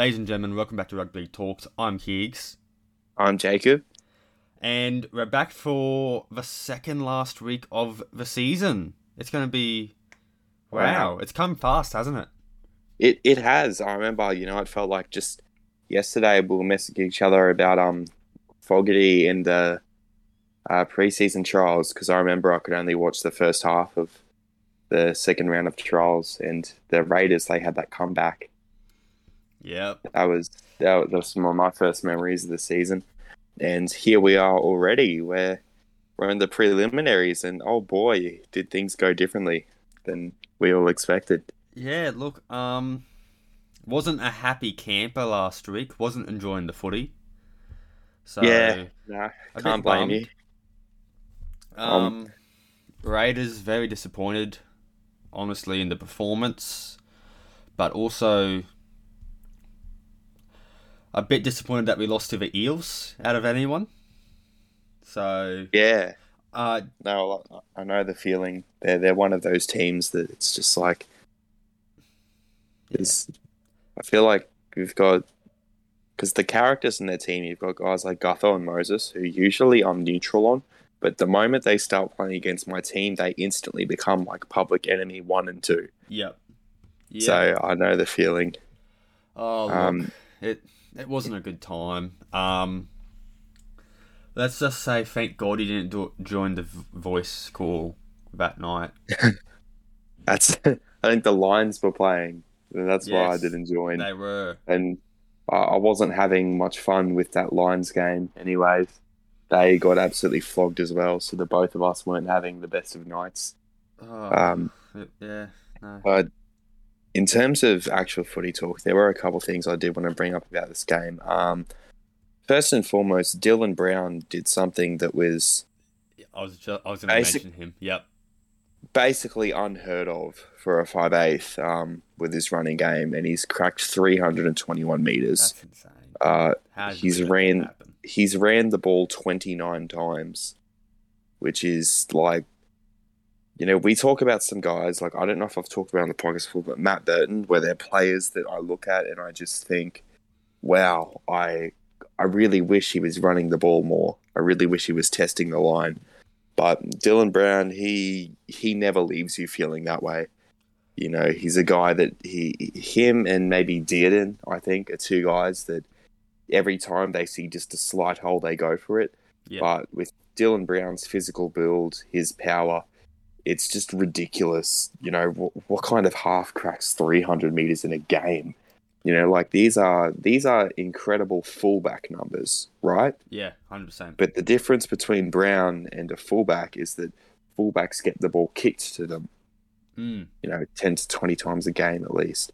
Ladies and gentlemen, welcome back to Rugby Talks. I'm Keegs. I'm Jacob. And we're back for the second last week of the season. It's going to be. Wow. wow. It's come fast, hasn't it? It it has. I remember, you know, it felt like just yesterday we were messaging each other about um Fogarty and the uh, preseason trials because I remember I could only watch the first half of the second round of trials and the Raiders they had that comeback. Yep. That was that was some of my first memories of the season. And here we are already where we're in the preliminaries and oh boy, did things go differently than we all expected. Yeah, look, um wasn't a happy camper last week, wasn't enjoying the footy. So Yeah, nah, can't blame bummed. you. Um, um Raiders very disappointed honestly in the performance, but also a bit disappointed that we lost to the Eels out of anyone. So yeah, uh, no, I know the feeling. They're they're one of those teams that it's just like. Is yeah. I feel like we've got because the characters in their team, you've got guys like Gutho and Moses, who usually I'm neutral on, but the moment they start playing against my team, they instantly become like public enemy one and two. Yep. yep. So I know the feeling. Oh, um, it it wasn't a good time. Um, let's just say, thank God he didn't do, join the voice call that night. That's. I think the Lions were playing. That's yes, why I didn't join. They were, and I wasn't having much fun with that Lions game, anyways they got absolutely flogged as well. So the both of us weren't having the best of nights. Oh, um, yeah. No. But in terms of actual footy talk, there were a couple of things I did want to bring up about this game. Um, first and foremost, Dylan Brown did something that was. I was just, I was going to mention him. Yep. Basically unheard of for a five eighth um, with his running game, and he's cracked 321 meters. That's insane. Uh, he's ran he's ran the ball 29 times, which is like, you know, we talk about some guys, like, I don't know if I've talked about on the podcast before, but Matt Burton, where they're players that I look at and I just think, wow, I, I really wish he was running the ball more. I really wish he was testing the line. But Dylan Brown, he he never leaves you feeling that way. You know, he's a guy that he him and maybe Dearden, I think, are two guys that every time they see just a slight hole, they go for it. Yeah. But with Dylan Brown's physical build, his power, it's just ridiculous. You know, what, what kind of half cracks 300 meters in a game? You know, like these are these are incredible fullback numbers, right? Yeah, hundred percent. But the difference between Brown and a fullback is that fullbacks get the ball kicked to them. Mm. You know, ten to twenty times a game at least.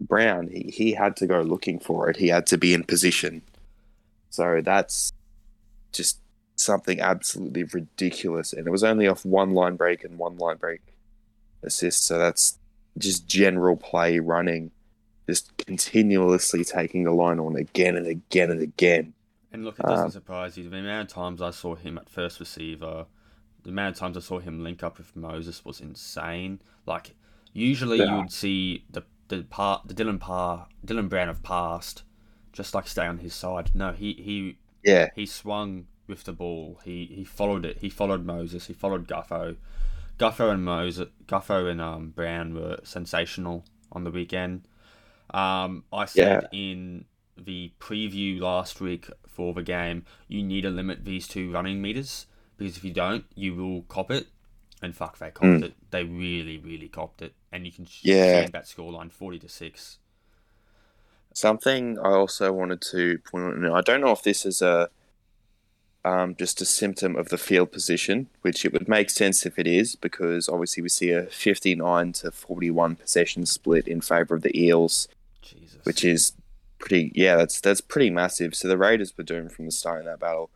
Brown, he, he had to go looking for it. He had to be in position. So that's just something absolutely ridiculous. And it was only off one line break and one line break assist. So that's just general play running, just continuously taking the line on again and again and again. And look, it doesn't um, surprise you. The amount of times I saw him at first receiver, the amount of times I saw him link up with Moses was insane. Like, usually yeah. you would see the the part the Dylan Parr Dylan Brown of past just like stay on his side. No, he he yeah he swung with the ball. He he followed it. He followed Moses. He followed Gutho. Gutho and Moses, Gutho and um, Brown were sensational on the weekend. Um, I said yeah. in the preview last week for the game, you need to limit these two running meters because if you don't, you will cop it. And fuck, they copped mm. it. They really, really copped it. And you can yeah. see that scoreline, forty to six. Something I also wanted to point out. I don't know if this is a um, just a symptom of the field position, which it would make sense if it is, because obviously we see a fifty-nine to forty-one possession split in favour of the Eels, Jesus. which is pretty. Yeah, that's that's pretty massive. So the Raiders were doomed from the start in that battle,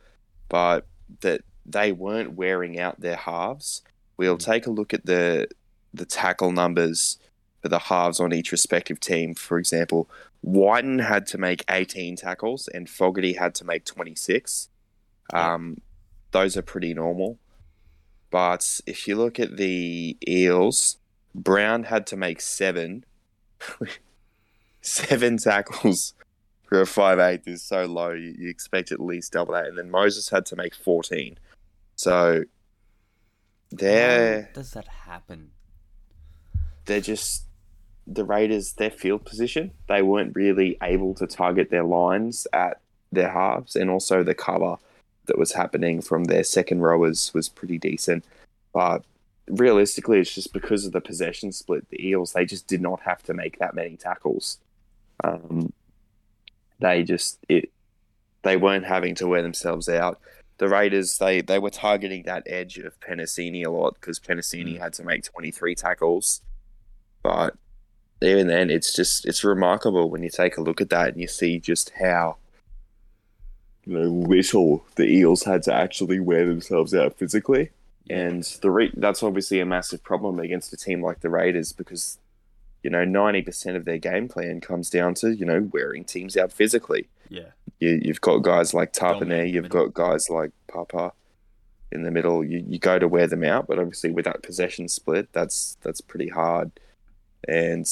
but that they weren't wearing out their halves we'll take a look at the the tackle numbers for the halves on each respective team. For example, Wighton had to make 18 tackles and Fogarty had to make 26. Um, those are pretty normal. But if you look at the Eels, Brown had to make seven. seven tackles for a five eight is so low. You, you expect at least double that, and then Moses had to make fourteen. So they're How does that happen? they're just the Raiders. Their field position, they weren't really able to target their lines at their halves, and also the cover that was happening from their second rowers was pretty decent. But realistically, it's just because of the possession split. The Eels they just did not have to make that many tackles. Um, they just it they weren't having to wear themselves out. The Raiders they they were targeting that edge of Penasini a lot because Penasini Mm. had to make twenty three tackles, but even then, it's just it's remarkable when you take a look at that and you see just how you know, little the Eels had to actually wear themselves out physically. And the re- that's obviously a massive problem against a team like the Raiders because you know ninety percent of their game plan comes down to you know wearing teams out physically. Yeah. You, you've got guys like Tapine, you've got guys like Papa in the middle. You, you go to wear them out, but obviously with that possession split, that's that's pretty hard. And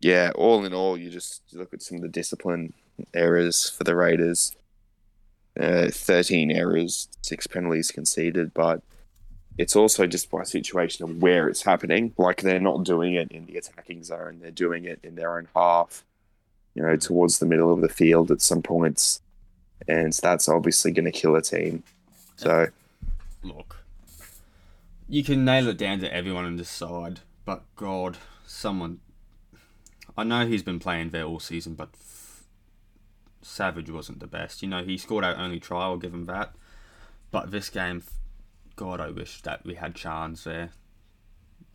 yeah, all in all, you just look at some of the discipline errors for the Raiders. Uh, Thirteen errors, six penalties conceded, but it's also just by situation of where it's happening. Like they're not doing it in the attacking zone; they're doing it in their own half you know, towards the middle of the field at some points, and that's obviously going to kill a team. So Look, you can nail it down to everyone on this side, but God, someone. I know he's been playing there all season, but Savage wasn't the best. You know, he scored our only try, I'll give him that. But this game, God, I wish that we had Chance there.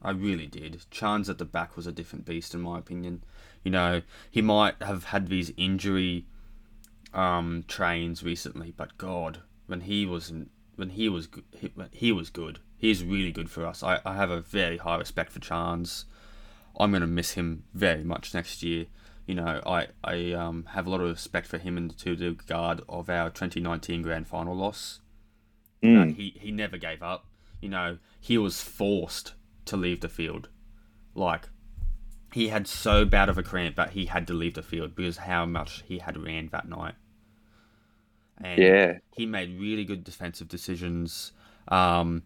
I really did. Chance at the back was a different beast, in my opinion. You know, he might have had these injury um, trains recently, but God, when he was when he was he, he was good. He's really good for us. I, I have a very high respect for Chance. I'm gonna miss him very much next year. You know, I I um, have a lot of respect for him in to the regard of our 2019 grand final loss. mm, He he never gave up. You know, he was forced to leave the field. Like he had so bad of a cramp that he had to leave the field because how much he had ran that night. And yeah, he made really good defensive decisions. Um,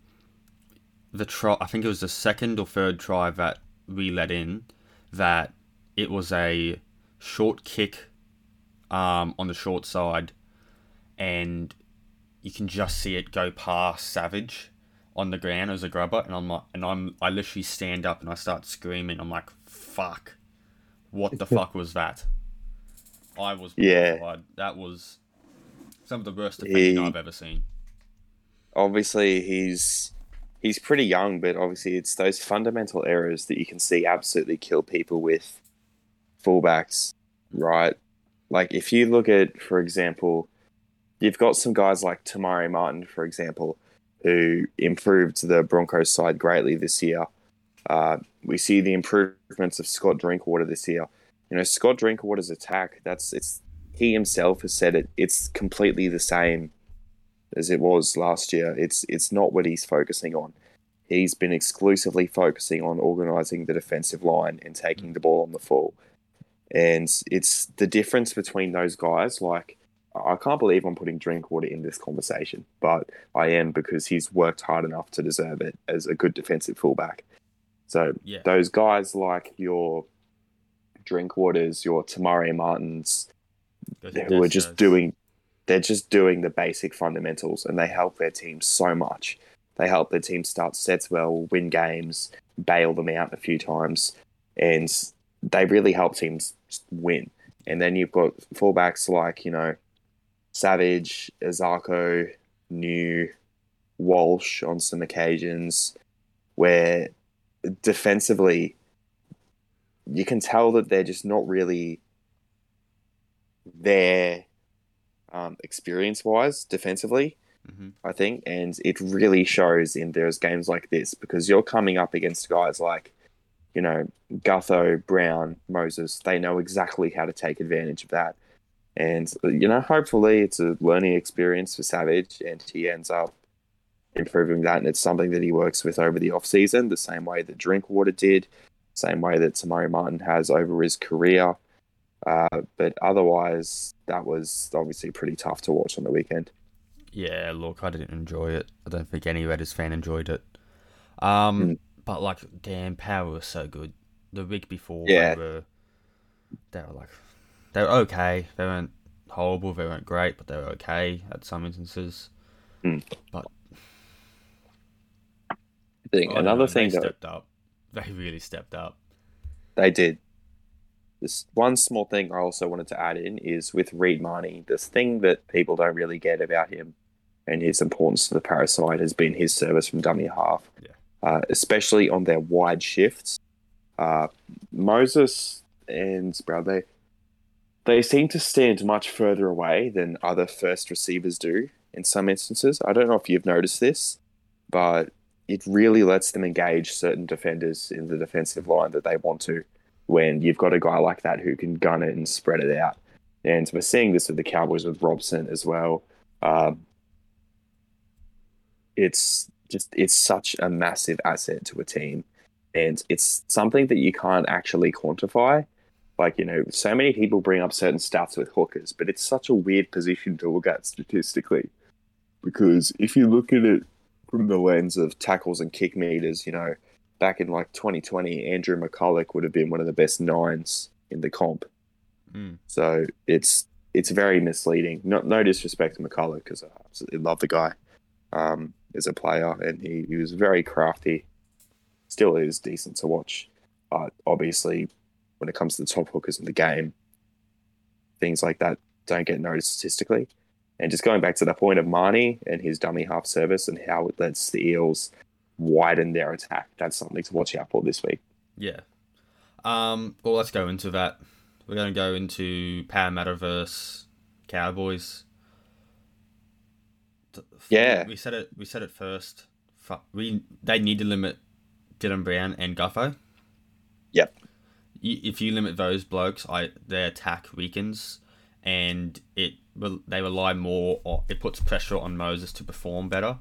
the try, I think it was the second or third try that we let in, that it was a short kick um, on the short side, and you can just see it go past Savage on the ground as a grubber, and I'm like, and I'm I literally stand up and I start screaming. I'm like, "Fuck! What the fuck was that?" I was Yeah. mortified. That was some of the worst defending He- I've ever seen. obviously he's he's pretty young, but obviously it's those fundamental errors that you can see absolutely kill people with fullbacks, right? Like if you look at, for example, you've got some guys like Te Maire Martin, for example, who improved the Broncos side greatly this year. Uh, we see the improvements of Scott Drinkwater this year. You know, Scott Drinkwater's attack, that's it's he himself has said it, it's completely the same as it was last year. It's it's not what he's focusing on. He's been exclusively focusing on organising the defensive line and taking the ball on the full. And it's the difference between those guys. Like, I can't believe I'm putting Drinkwater in this conversation, but I am because he's worked hard enough to deserve it as a good defensive fullback. So Yeah, those guys like your Drinkwaters, your Te Maire Martins, who are just doing they're just doing the basic fundamentals and they help their team so much. They help their team start sets well, win games, bail them out a few times, and they really help teams just win. And then you've got fullbacks like, you know, Savage, Azarko, New, Walsh on some occasions, where defensively you can tell that they're just not really there um, experience wise defensively, Mm-hmm. I think, and it really shows in those games like this because you're coming up against guys like, you know, Gutho, Brown, Moses. They know exactly how to take advantage of that. And, you know, hopefully it's a learning experience for Savage and he ends up improving that. And it's something that he works with over the off season, the same way that Drinkwater did, same way that Te Maire Martin has over his career. Uh, but otherwise, that was obviously pretty tough to watch on the weekend. Yeah, look, I didn't enjoy it. I don't think any Raiders fan enjoyed it. Um, mm. But like, damn, Power was so good. The week before, yeah. they were, they were like, they were okay. They weren't horrible. They weren't great, but they were okay at some instances. Mm. But thing, another know, thing they stepped up. They really stepped up. They did. This one small thing I also wanted to add in is with Reed Mahoney. This thing that people don't really get about him and his importance to the Parasite has been his service from dummy half, yeah. Uh, especially on their wide shifts. Uh, Moses and Bradley, they seem to stand much further away than other first receivers do in some instances. I don't know if you've noticed this, but it really lets them engage certain defenders in the defensive line that they want to when you've got a guy like that who can gun it and spread it out. And we're seeing this with the Cowboys with Robson as well. Um, it's just it's such a massive asset to a team, and it's something that you can't actually quantify. Like you know, so many people bring up certain stats with hookers, but it's such a weird position to look at statistically, because if you look at it from the lens of tackles and kick meters, you know, back in like 2020, Andrew McCullough would have been one of the best nines in the comp. Mm. So it's it's very misleading. No, no disrespect to McCullough because I absolutely love the guy um, as a player, and he, he was very crafty. Still is decent to watch, but obviously, when it comes to the top hookers in the game, things like that don't get noticed statistically. And just going back to the point of Mahoney and his dummy half service and how it lets the Eels widen their attack, that's something to watch out for this week. Yeah. Um, well, let's go into that. We're going to go into Parramatta versus Cowboys. Yeah, we said it. We said it first. We they need to limit Dylan Brown and Gutho. Yep. If you limit those blokes, I their attack weakens, and it they rely more or it puts pressure on Moses to perform better.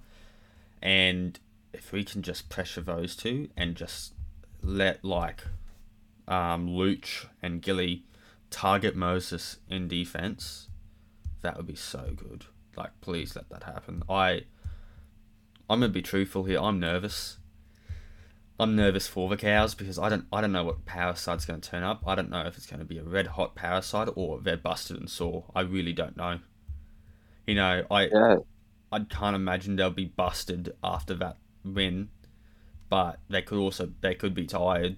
And if we can just pressure those two and just let like um, Luch and Gilly target Moses in defense, that would be so good. Like, please let that happen. I, I'm gonna be truthful here. I'm nervous. I'm nervous for the cows because I don't I don't know what parasite's going to turn up. I don't know if it's going to be a red hot parasite or they're busted and sore. I really don't know. You know, I yeah. I can't imagine they'll be busted after that win, but they could also they could be tired.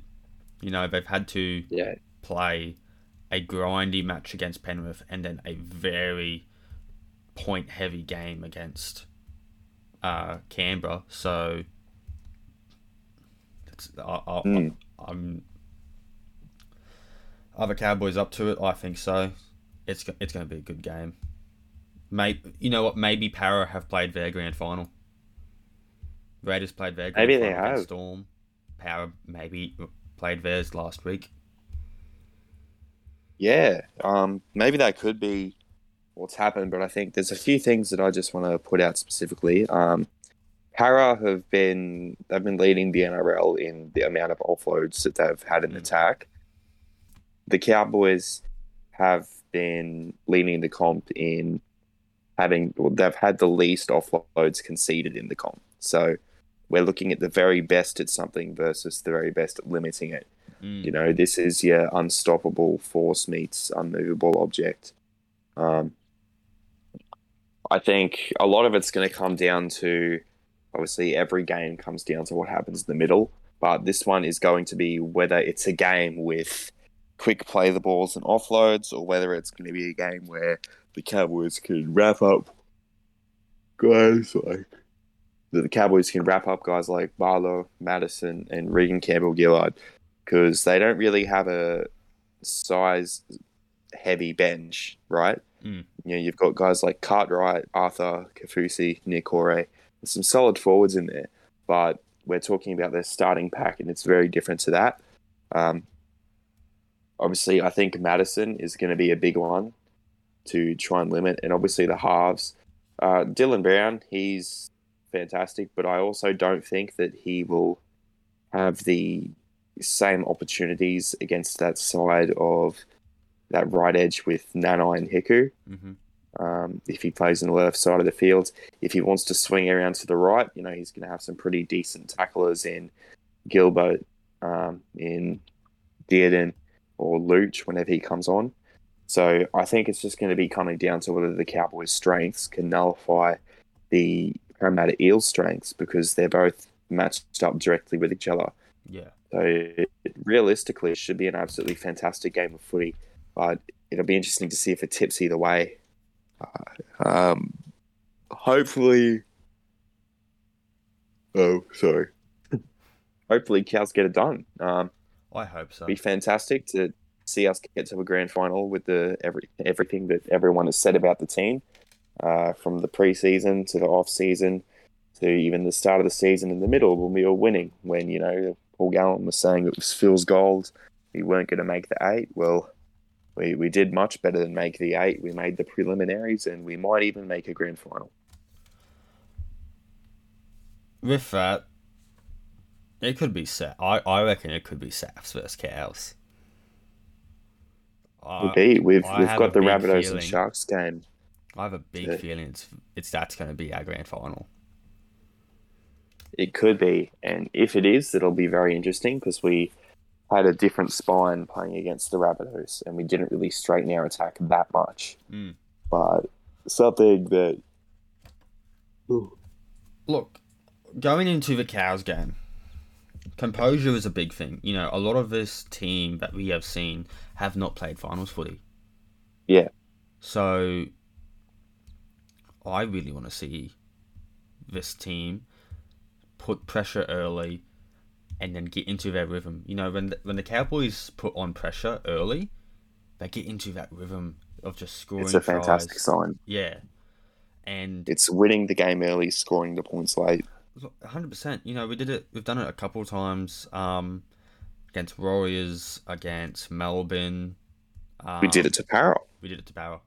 You know, they've had to yeah. play a grindy match against Penrith and then a very point heavy game against uh, Canberra. So I, I, mm. I'm. Are the Cowboys up to it? I think so. It's it's going to be a good game. Maybe you know what? Maybe Para have played their grand final. Raiders played their grand maybe final they have. Storm. Para maybe played theirs last week. Yeah, um, maybe that could be what's happened, but I think there's a few things that I just want to put out specifically. Um, Para have been they've been leading the NRL in the amount of offloads that they've had in mm. attack. The Cowboys have been leading the comp in having well, they've had the least offloads conceded in the comp. So we're looking at the very best at something versus the very best at limiting it. Mm. You know, this is your unstoppable force meets unmovable object. Um, I think a lot of it's going to come down to Obviously, every game comes down to what happens in the middle, but this one is going to be whether it's a game with quick play the balls and offloads, or whether it's going to be a game where the Cowboys can wrap up guys like the Cowboys can wrap up guys like Barlow, Matterson, and Reagan Campbell Gillard because they don't really have a size heavy bench, right? Mm. You know, you've got guys like Cartwright, Arthur, Kafusi, Nick there's some solid forwards in there, but we're talking about their starting pack, and it's very different to that. Um, obviously, I think Matterson is going to be a big one to try and limit, and obviously the halves. Uh, Dylan Brown, he's fantastic, but I also don't think that he will have the same opportunities against that side of that right edge with Nanai and Hiku. Mhm. Um, if he plays on the left side of the field, if he wants to swing around to the right, you know he's going to have some pretty decent tacklers in Gilbert, um, in Dearden, or Luch whenever he comes on. So I think it's just going to be coming down to whether the Cowboys' strengths can nullify the Parramatta Eels' strengths because they're both matched up directly with each other. Yeah. So it, realistically, it should be an absolutely fantastic game of footy, but it'll be interesting to see if it tips either way. Uh, um, hopefully. Oh, sorry. hopefully, Cows get it done. Um, I hope so. It'd be fantastic to see us get to a grand final with the every everything that everyone has said about the team, uh, from the preseason to the off season to even the start of the season in the middle when we were winning. When you know Paul Gallen was saying it was Phil's gold, we weren't going to make the eight. Well, we we did much better than make the eight. We made the preliminaries, and we might even make a grand final. With that, it could be set. I, I reckon it could be Souths versus Cows. I, Will be we've I we've got the Rabbitohs feeling- and Sharks game. I have a big Yeah. feeling it's it's that's going to be our grand final. It could be, and if it is, it'll be very interesting because we had a different spine playing against the Rabbitohs, and we didn't really straighten our attack that much. Mm. But something that Look, going into the Cows game, composure is a big thing. You know, a lot of this team that we have seen have not played finals footy. Yeah. So, I really want to see this team put pressure early and then get into their rhythm. You know, when the, when the Cowboys put on pressure early, they get into that rhythm of just scoring. it's a fantastic tries. sign. Yeah. And It's winning the game early, scoring the points late. hundred percent. You know, we did it. We've done it a couple of times um, against Warriors, against Melbourne. Um, We did it to Para. We did it to Power.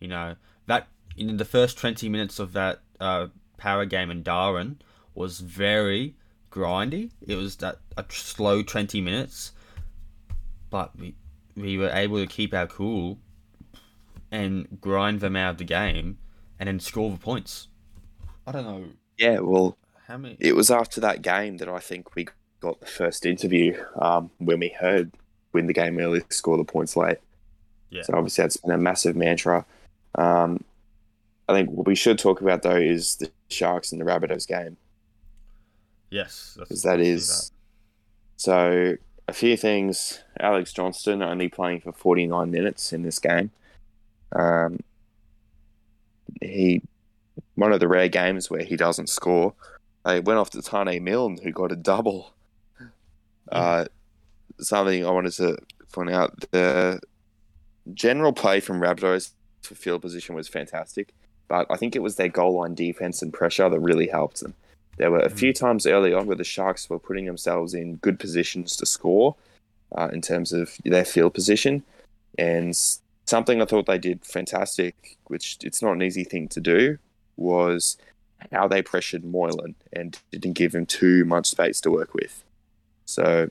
You know that in the first twenty minutes of that uh, Power game in Darwin was very grindy. It was that a slow twenty minutes, but we we were able to keep our cool and grind them out of the game, and then score the points. I don't know Yeah, well, how many. it was after that game that I think we got the first interview um, when we heard win the game early, score the points late. Yeah. So obviously that's been a massive mantra. Um, I think what we should talk about though is the Sharks and the Rabbitohs game Yes, because that is so a few things. Alex Johnston only playing for 49 minutes in this game. Um, he one of the rare games where he doesn't score. They went off to Taane Milne, who got a double. Uh, something I wanted to point out: the general play from Rabbitohs for field position was fantastic, but I think it was their goal line defense and pressure that really helped them. There were a few times early on where the Sharks were putting themselves in good positions to score uh, in terms of their field position. And something I thought they did fantastic, which it's not an easy thing to do, was how they pressured Moylan and didn't give him too much space to work with. So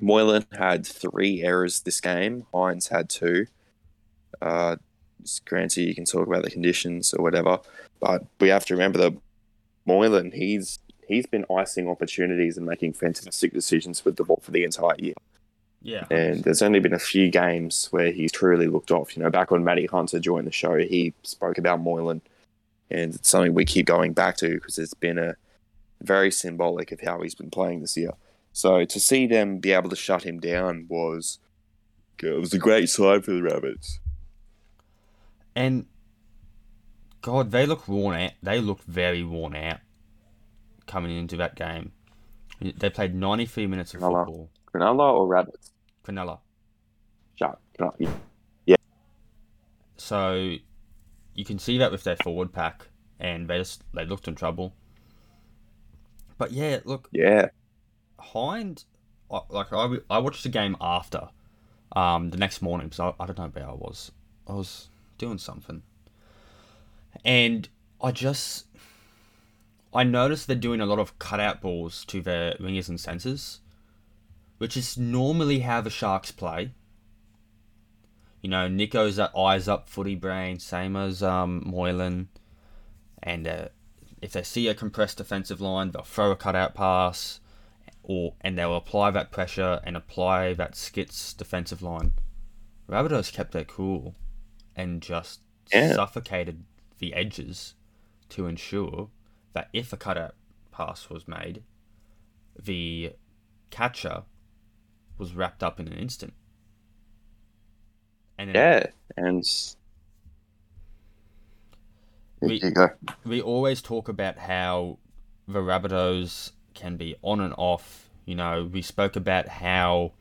Moylan had three errors this game. Hynes had two. Uh, granted, you can talk about the conditions or whatever, but we have to remember that Moylan, he's he's been icing opportunities and making fantastic decisions with the ball for the entire year. Yeah, And there's only been a few games where he's truly looked off. You know, back when Matty Hunter joined the show, he spoke about Moylan, and it's something we keep going back to because it's been a very symbolic of how he's been playing this year. So to see them be able to shut him down was it was a great sign for the Rabbits. and God, they look worn out. They look very worn out coming into that game. They played 93 minutes of Cronulla. football. Cronulla or Rabbits? Cronulla. Yeah. up. So you can see that with their forward pack, and they just they looked in trouble. But yeah, look, Yeah. Hind, like I, I watched the game after, um, the next morning because I, I don't know where I was. I was doing something, and I just I noticed they're doing a lot of cutout balls to their wingers and centers, which is normally how the Sharks play. You know, Nicho's that eyes up footy brain, same as um, Moylan. And uh, if they see a compressed defensive line, they'll throw a cutout pass, or and they'll apply that pressure and apply that skits defensive line. Rabbitohs kept their cool and just yeah. suffocated the edges to ensure that if a cutout pass was made, the catcher was wrapped up in an instant. And yeah, and we, we always talk about how the Rabbitohs can be on and off. You know, we spoke about how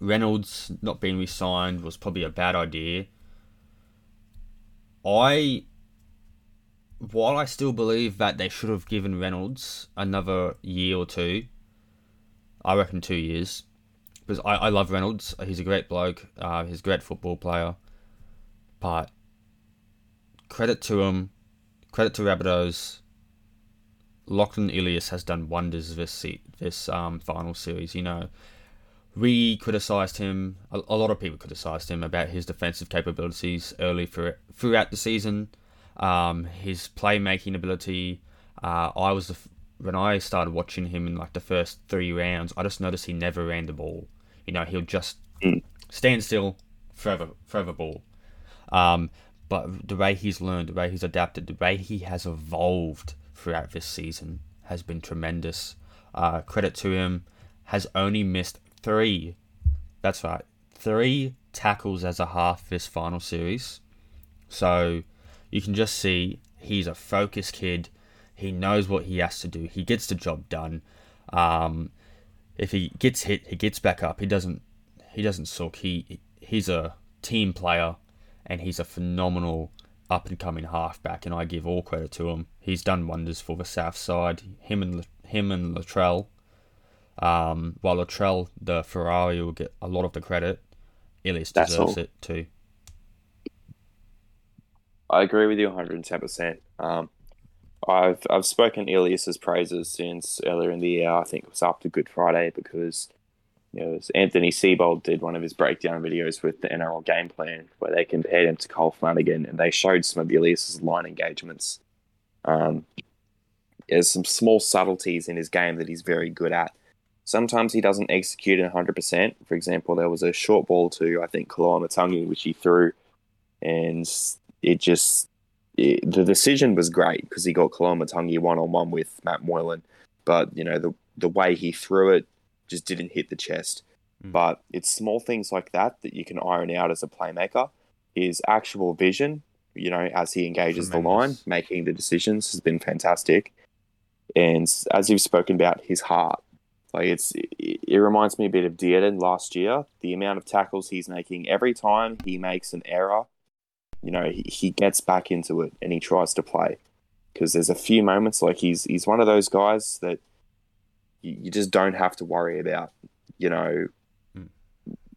Reynolds not being re-signed was probably a bad idea. I, while I still believe that they should have given Reynolds another year or two, I reckon two years, because I, I love Reynolds. He's a great bloke. Uh, he's a great football player, but credit to him, credit to Rabbitohs. Lachlan Ilias has done wonders this this um, final series. You know, we criticised him. A, a, lot of people criticised him about his defensive capabilities early for throughout the season. Um, his playmaking ability. Uh, I was the, when I started watching him in like the first three rounds. I just noticed he never ran the ball. You know, he'll just mm. stand still, forever, forever ball. Um, but the way he's learned, the way he's adapted, the way he has evolved throughout this season has been tremendous. Uh, credit to him. Has only missed three. That's right, three tackles as a half this final series. So you can just see he's a focused kid. He knows what he has to do. He gets the job done. Um, if he gets hit, he gets back up. He doesn't. He doesn't suck. He he's a team player, and he's a phenomenal up and coming halfback. And I give all credit to him. He's done wonders for the South Side. Him and him and Latrell um, while Latrell, the Ferrari, will get a lot of the credit. Ilias deserves it too. I agree with you 110%. Um, I've I've spoken Ilias's praises since earlier in the year. I think it was after Good Friday because you know Anthony Seibold did one of his breakdown videos with the NRL game plan where they compared him to Cole Flanagan and they showed some of Ilias's line engagements. Um, there's some small subtleties in his game that he's very good at Sometimes he doesn't execute it 100%. For example, there was a short ball to, I think, Koloamatangi, which he threw, and it just, it, the decision was great because he got Koloamatangi one on one with Matt Moylan. But, you know, the, the way he threw it just didn't hit the chest. Mm. But it's small things like that that you can iron out as a playmaker. His actual vision, you know, as he engages Tremendous. the line, making the decisions has been fantastic. And as you've spoken about, his heart like it's, it reminds me a bit of Dearden last year. The amount of tackles he's making every time he makes an error, you know, he, he gets back into it and he tries to play. Because there's a few moments like he's he's one of those guys that you, you just don't have to worry about. You know, mm.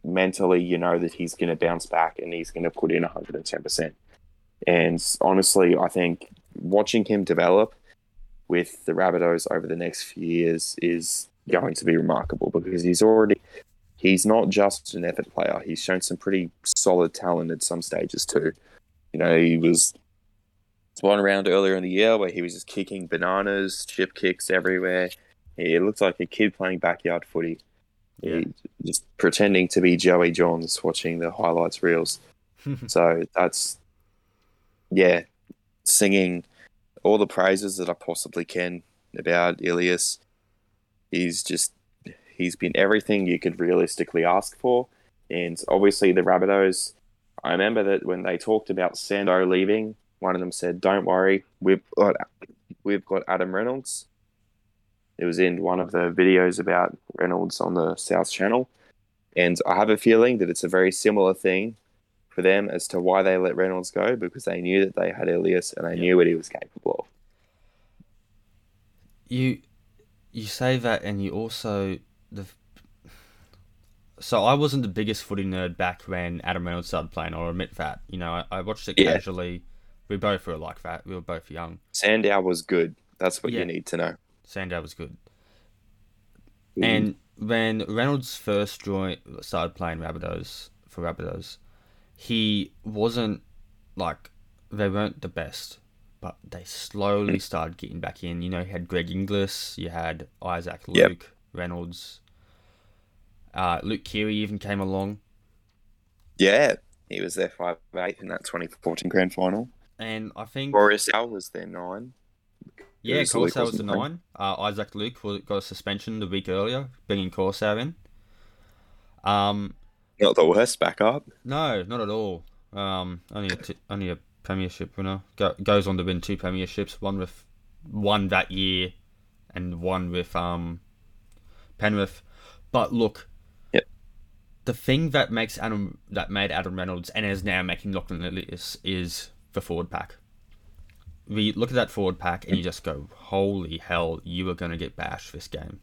mentally, you know that he's going to bounce back and he's going to put in 110 percent. And honestly, I think watching him develop with the Rabbitohs over the next few years is going to be remarkable because he's already he's not just an effort player. He's shown some pretty solid talent at some stages too. You know, he was one round earlier in the year where he was just kicking bananas, chip kicks everywhere. He looked like a kid playing backyard footy. Yeah. He, just pretending to be Joey Johns watching the highlights reels. so that's yeah, singing all the praises that I possibly can about Ilias he's just he's been everything you could realistically ask for. And obviously the Rabbitohs, I remember that when they talked about Sandow leaving, one of them said, "Don't worry, we've got we've got Adam Reynolds." It was in one of the videos about Reynolds on the South Channel, and I have a feeling that it's a very similar thing for them as to why they let Reynolds go because they knew that they had Ilias and they yeah. knew what he was capable of. You you say that, and you also the. So I wasn't the biggest footy nerd back when Adam Reynolds started playing. I'll admit that. You know, I, I watched it yeah. casually. We both were like that. We were both young. Sandow was good. That's what yeah. you need to know. Sandow was good. Mm. And when Reynolds first joined, started playing Rabbitohs for Rabbitohs. He wasn't like they weren't the best, but they slowly started getting back in. You know, you had Greg Inglis, you had Isaac Luke, Yep. Reynolds, uh, Luke Keary even came along, Yeah, he was there five eighth in that 2014 grand final. and I think Koroisau was there nine. yeah, Koroisau was the nine. Uh, Isaac Luke was, got a suspension the week earlier, bringing Koroisau in. Um, Not the worst backup. No, not at all. Um, only a t- only a premiership winner. Go- goes on to win two premierships. One with one that year, and one with um Penrith. But look, Yep. the thing that makes Adam that made Adam Reynolds and is now making Lachlan Ilias is the forward pack. We look at that forward pack and you just go, "Holy hell! You are going to get bashed this game."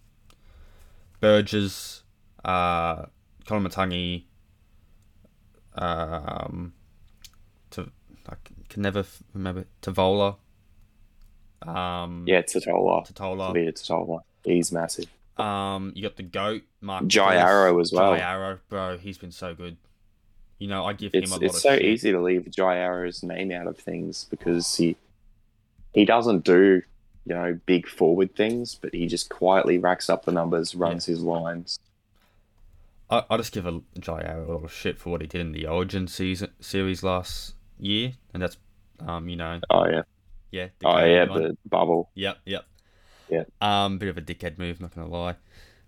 Burgess, uh, Koloamatangi, um, to I can never f- remember Tavola, um, Yeah, Tatola. Tatola, Tevita Tatola. He's massive. um, you got the goat Mark Jai Arrow as well. Jai Arrow, bro, he's been so good. You know, I give him It's a lot it's of so shit. easy to leave Jai Arrow's name out of things because he he doesn't do you know big forward things, but he just quietly racks up the numbers, runs his lines. I, I just give a Jai Arrow a lot of shit for what he did in the Origin season series last year, and that's um, you know, Oh yeah, yeah, the oh yeah, one. the bubble. Yep, yep. Yeah. Um, bit of a dickhead move, not gonna lie,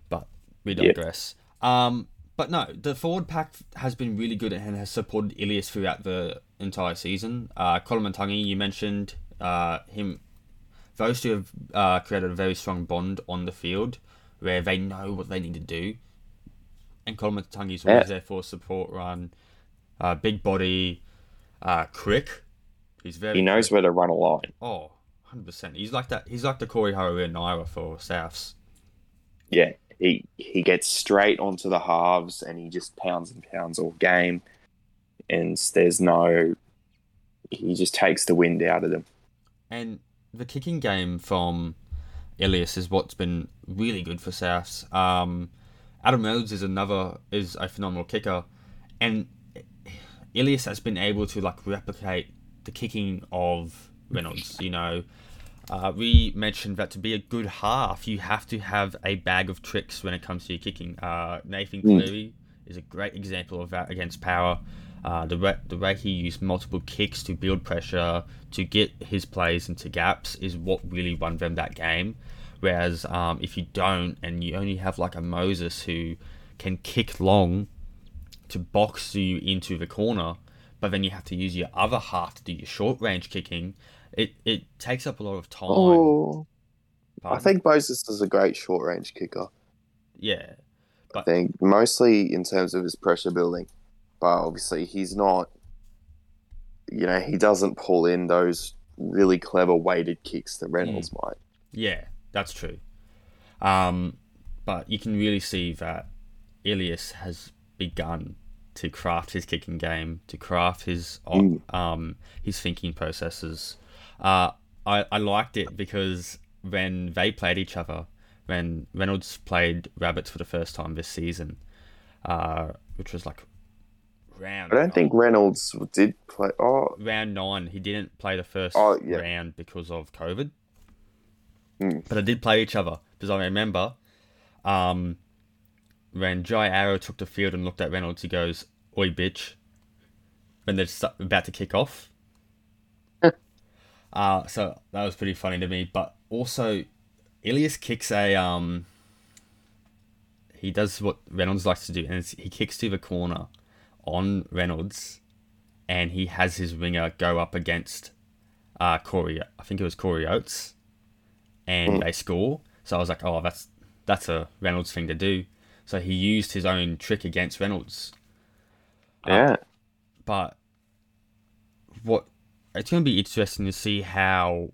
but we digress. Um, but no, the forward pack has been really good and has supported Ilias throughout the entire season. Uh, Koloamatangi, you mentioned uh, him. Those two have uh, created a very strong bond on the field where they know what they need to do. And Koloamatangi's always Yeah. there for support run. Uh, big body, uh, quick. He's very He knows where to run a line. Oh, 100%. He's like that. He's like the Corey Harawira-Naera for Souths. Yeah, he he gets straight onto the halves and he just pounds and pounds all game, and there's no. He just takes the wind out of them. And the kicking game from Ilias is what's been really good for Souths. Um, Adam Reynolds is another is a phenomenal kicker, and Ilias has been able to like replicate the kicking of Reynolds. You know, uh, we mentioned that to be a good half, you have to have a bag of tricks when it comes to your kicking. Uh, Nathan Mm. Cleary is a great example of that against Power. Uh, the way, the way he used multiple kicks to build pressure to get his plays into gaps is what really won them that game. Whereas um, if you don't and you only have like a Moses who can kick long to box you into the corner, but then you have to use your other half to do your short range kicking, it, it takes up a lot of time. Oh, I think Moses is a great short range kicker. yeah, I think mostly in terms of his pressure building, but obviously he's not. You know, he doesn't pull in those really clever weighted kicks that Reynolds might. Yeah, that's true. Um, but you can really see that Ilias has begun to craft his kicking game, to craft his Mm. um his thinking processes. Uh, I I liked it because when they played each other, when Reynolds played Rabbits for the first time this season, uh, which was like round. I don't think Reynolds did play. Oh, round nine, he didn't play the first Oh, yeah. round because of COVID. Hmm. But I did play each other because I remember um, when Jai Arrow took the field and looked at Reynolds, he goes, Oi, bitch, when they're about to kick off. uh, so that was pretty funny to me. But also, Ilias kicks a. Um, he does what Reynolds likes to do, and it's, he kicks to the corner on Reynolds, and he has his winger go up against uh, Corey. I think it was Corey Oates, and Mm. they score. So I was like, oh, that's that's a Reynolds thing to do. So he used his own trick against Reynolds. yeah. But what it's going to be interesting to see how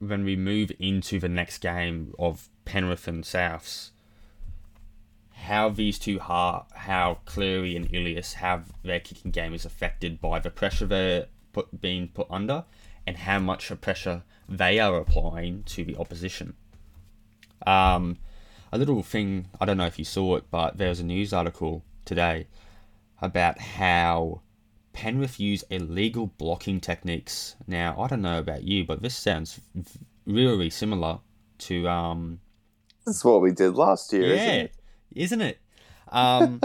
when we move into the next game of Penrith and Souths, how these two ha how Cleary and Ilias have their kicking game is affected by the pressure they're put, being put under, and how much of pressure they are applying to the opposition. Um, a little thing I don't know if you saw it, but there was a news article today about how Penrith use illegal blocking techniques. Now, I don't know about you, but this sounds really similar to um. That's what we did last year, yeah, isn't it? Isn't it? Um.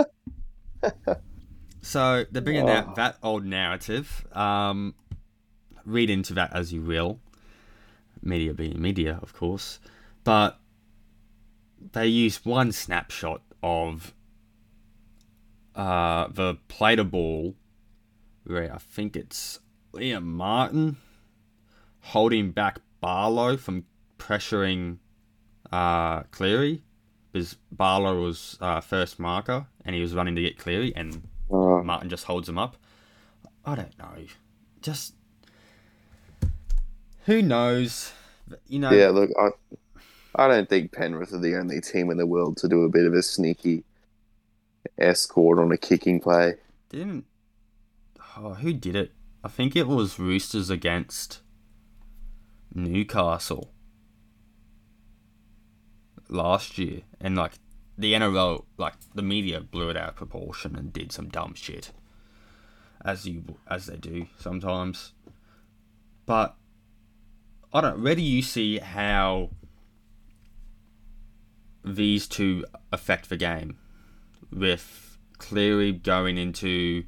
so they're bringing Oh. out that old narrative. Um, read into that as you will. Media being media, of course, but they use one snapshot of uh, the play the ball where I think it's Liam Martin holding back Barlow from pressuring uh, Cleary because Barlow was uh, first marker and he was running to get Cleary and Oh, Martin just holds him up. I don't know. Just who knows? You know. yeah, look, I, I don't think Penrith are the only team in the world to do a bit of a sneaky escort on a kicking play. Didn't. Oh, who did it? I think it was Roosters against Newcastle last year, and like the NRL, like the media blew it out of proportion and did some dumb shit, as you as they do sometimes. But I don't. Where do you see how these two affect the game? With Cleary going into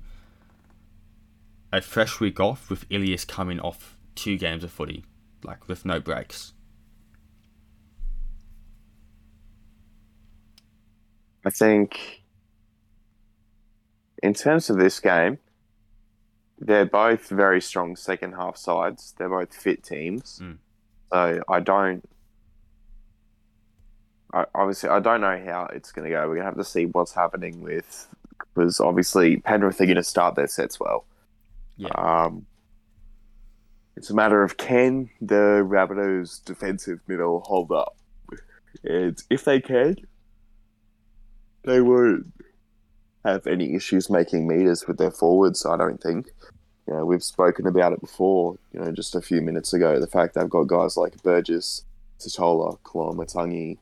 a fresh week off, with Ilias coming off two games of footy, like with no breaks. I think, in terms of this game, they're both very strong second half sides. They're both fit teams. Mm. So I don't. I, obviously, I don't know how it's going to go. We're going to have to see what's happening with. Because obviously, Penrith are going to start their sets well. Yeah. Um, it's a matter of can the Rabbitohs defensive middle hold up? And if they can, they won't have any issues making meters with their forwards, I don't think. You know, we've spoken about it before, you know, just a few minutes ago. The fact they've got guys like Burgess, Tatola, Matangi,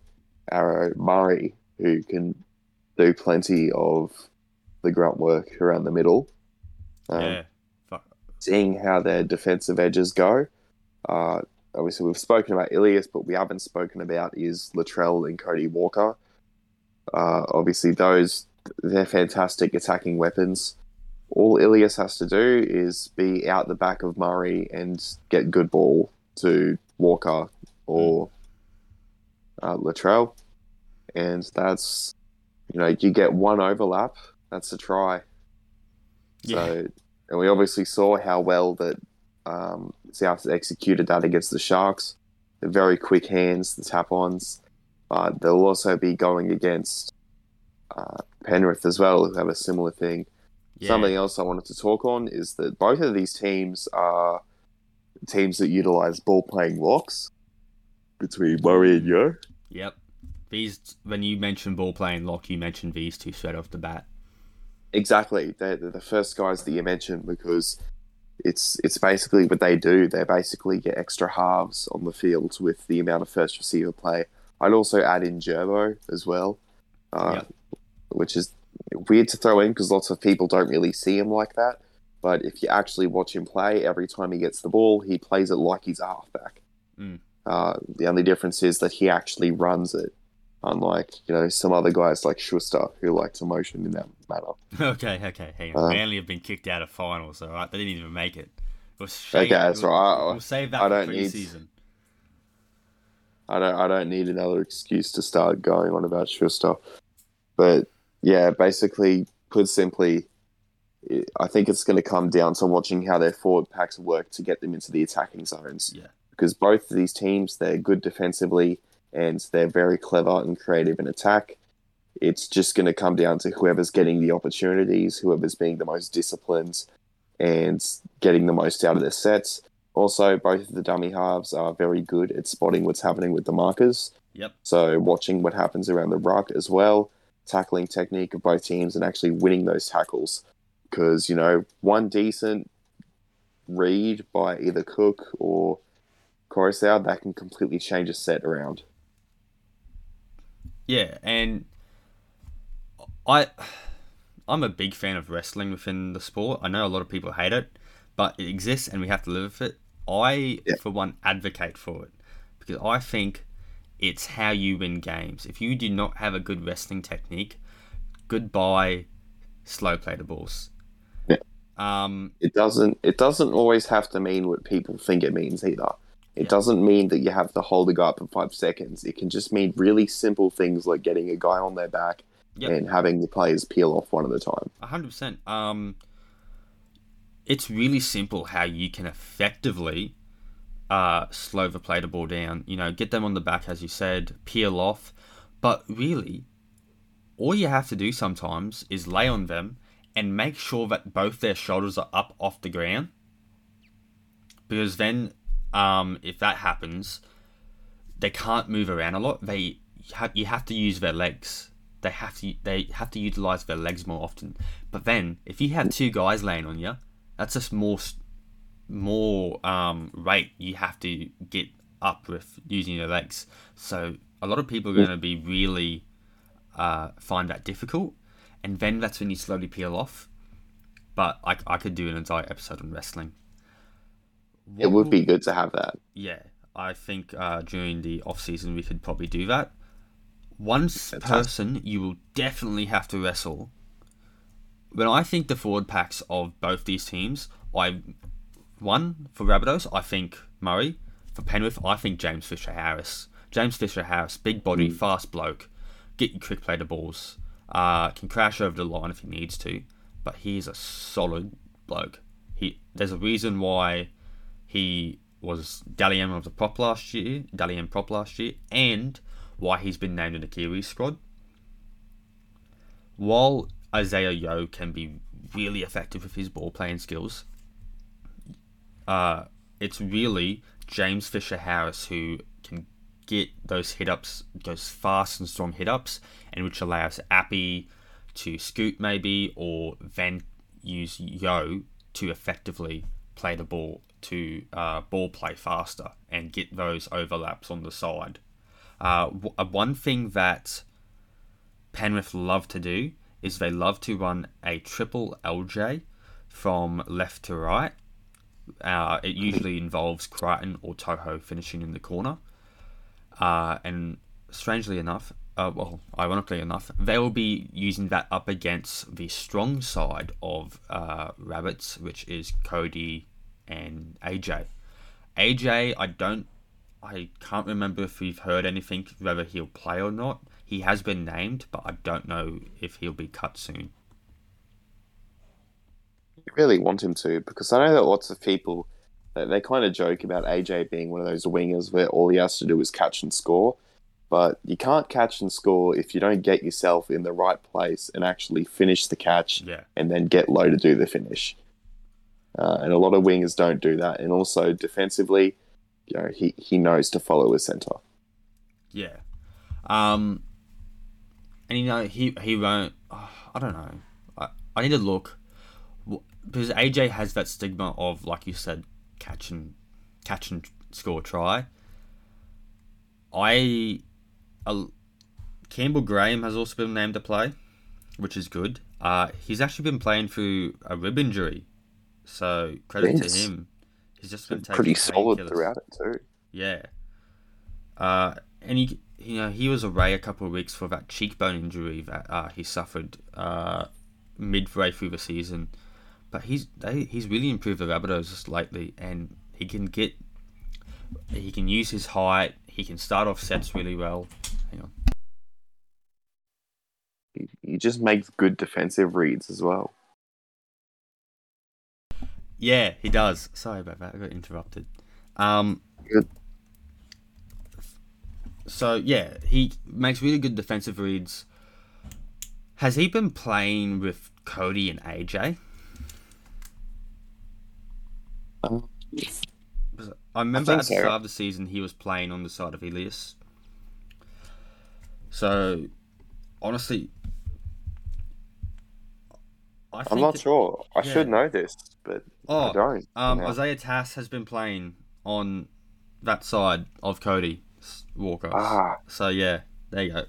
Arrow, Murray, who can do plenty of the grunt work around the middle. Um, yeah. Fuck. seeing how their defensive edges go. Uh, obviously, we've spoken about Ilias, but we haven't spoken about is Latrell and Cody Walker. Uh, obviously, those they're fantastic attacking weapons. All Ilias has to do is be out the back of Murray and get good ball to Walker or uh, Latrell, and that's you know you get one overlap. That's a try. Yeah. So, and we obviously saw how well that um, South executed that against the Sharks. The very quick hands, the tap-ons. But they'll also be going against uh, Penrith as well, who have a similar thing. yeah. Something else I wanted to talk on is that both of these teams are teams that utilize ball-playing locks between Murray and Yeo. Yep. These when you mentioned ball playing lock, you mentioned these two straight off the bat. Exactly. They're, they're the first guys that you mentioned because it's it's basically what they do. They basically get extra halves on the field with the amount of first receiver play. I'd also add in Gerbo as well, uh, Yep. which is weird to throw in because lots of people don't really see him like that. But if you actually watch him play, every time he gets the ball, he plays it like he's a halfback. Mm. Uh, the only difference is that he actually runs it, unlike you know some other guys like Schuster who like to motion in that manner. okay, okay. Hang on. Uh, Manly have been kicked out of finals, so right, they didn't even make it. We'll Okay, that's we'll, right. We'll save that I for don't need- I don't I don't need another excuse to start going on about Schuster. But yeah, basically, put simply, I think it's going to come down to watching how their forward packs work to get them into the attacking zones. Yeah. Because both of these teams, they're good defensively and they're very clever and creative in attack. It's just going to come down to whoever's getting the opportunities, whoever's being the most disciplined and getting the most out of their sets. Also, both of the dummy halves are very good at spotting what's happening with the markers. Yep. So, watching what happens around the ruck as well, tackling technique of both teams, and actually winning those tackles. Because, you know, one decent read by either Cook or Koroisau, that can completely change a set around. Yeah, and I I'm a big fan of wrestling within the sport. I know a lot of people hate it, but it exists and we have to live with it. I, Yeah. for one, advocate for it because I think it's how you win games. If you do not have a good wrestling technique, goodbye slow play the balls. Yeah. Um, It doesn't. It doesn't always have to mean what people think it means either. It Yeah. doesn't mean that you have to hold a guy up for five seconds. It can just mean really simple things like getting a guy on their back Yep. and having the players peel off one at a time. A hundred percent. Um, it's really simple how you can effectively uh, slow the play the ball down. You know, get them on the back, as you said, peel off. But really, all you have to do sometimes is lay on them and make sure that both their shoulders are up off the ground. Because then, um, if that happens, they can't move around a lot. They you have to use their legs. They have to they have to utilize their legs more often. But then, if you have two guys laying on you, that's just more more um, rate you have to get up with using your legs. So a lot of people are going to be really uh, find that difficult, and then that's when you slowly peel off. But I, I could do an entire episode on wrestling. It would be good to have that. yeah, I think uh, during the off season we could probably do that. One person you will definitely have to wrestle. When I think the forward packs of both these teams, I one for Rabbitohs, I think Murray. For Penrith, I think James Fisher Harris. James Fisher Harris, big body, fast bloke, get you quick play the balls, uh, can crash over the line if he needs to, but he's a solid bloke. He there's a reason why he was Dally of the prop last year, Dally prop last year, and why he's been named in the Kiwi squad. While Isaiah Yeo can be really effective with his ball playing skills, uh, it's really James Fisher Harris who can get those hit ups, those fast and strong hit ups, and which allows Api to scoot maybe, or then use Yeo to effectively play the ball to uh, ball play faster and get those overlaps on the side. Uh, w- uh, one thing that Penrith love to do is they love to run a triple LJ from left to right. Uh, it usually involves Crichton or To'o finishing in the corner. Uh, and strangely enough, uh, well, ironically enough, they will be using that up against the strong side of uh, Rabbits, which is Cody and AJ. AJ, I don't, I can't remember if we've heard anything whether he'll play or not. He has been named, but I don't know if he'll be cut soon. You really want him to because I know that lots of people they kind of joke about AJ being one of those wingers where all he has to do is catch and score. But you can't catch and score if you don't get yourself in the right place and actually finish the catch Yeah, and then get low to do the finish. Uh, and a lot of wingers don't do that. And also defensively, you know, he, he knows to follow his center. yeah. Um, and you know he he won't. oh, I don't know. I, I need to look because AJ has that stigma of like you said, catch and catch and score try. I, uh, Campbell Graham has also been named to play, which is good. Uh, he's actually been playing through a rib injury, so credit Yes. to him. He's just been taking Pretty solid painkillers. throughout it too. Yeah. Uh, and he, you know, he was away a couple of weeks for that cheekbone injury that uh, he suffered uh, midway through the season. But he's they, he's really improved the Rabbitohs just lately, and he can get, he can use his height. He can start off sets really well. He, just makes good defensive reads as well. Yeah, he does. Sorry about that. I got interrupted. Um, Good. So yeah, he makes really good defensive reads. Has he been playing with Cody and AJ? Um, I remember think at the so. start of the season he was playing on the side of Ilias. So, honestly, I I'm not it- sure. I yeah. should know this, but Oh, I don't. Um, No. Isaiah Tass has been playing on that side of Cody Walker. Ah. So yeah, there you go.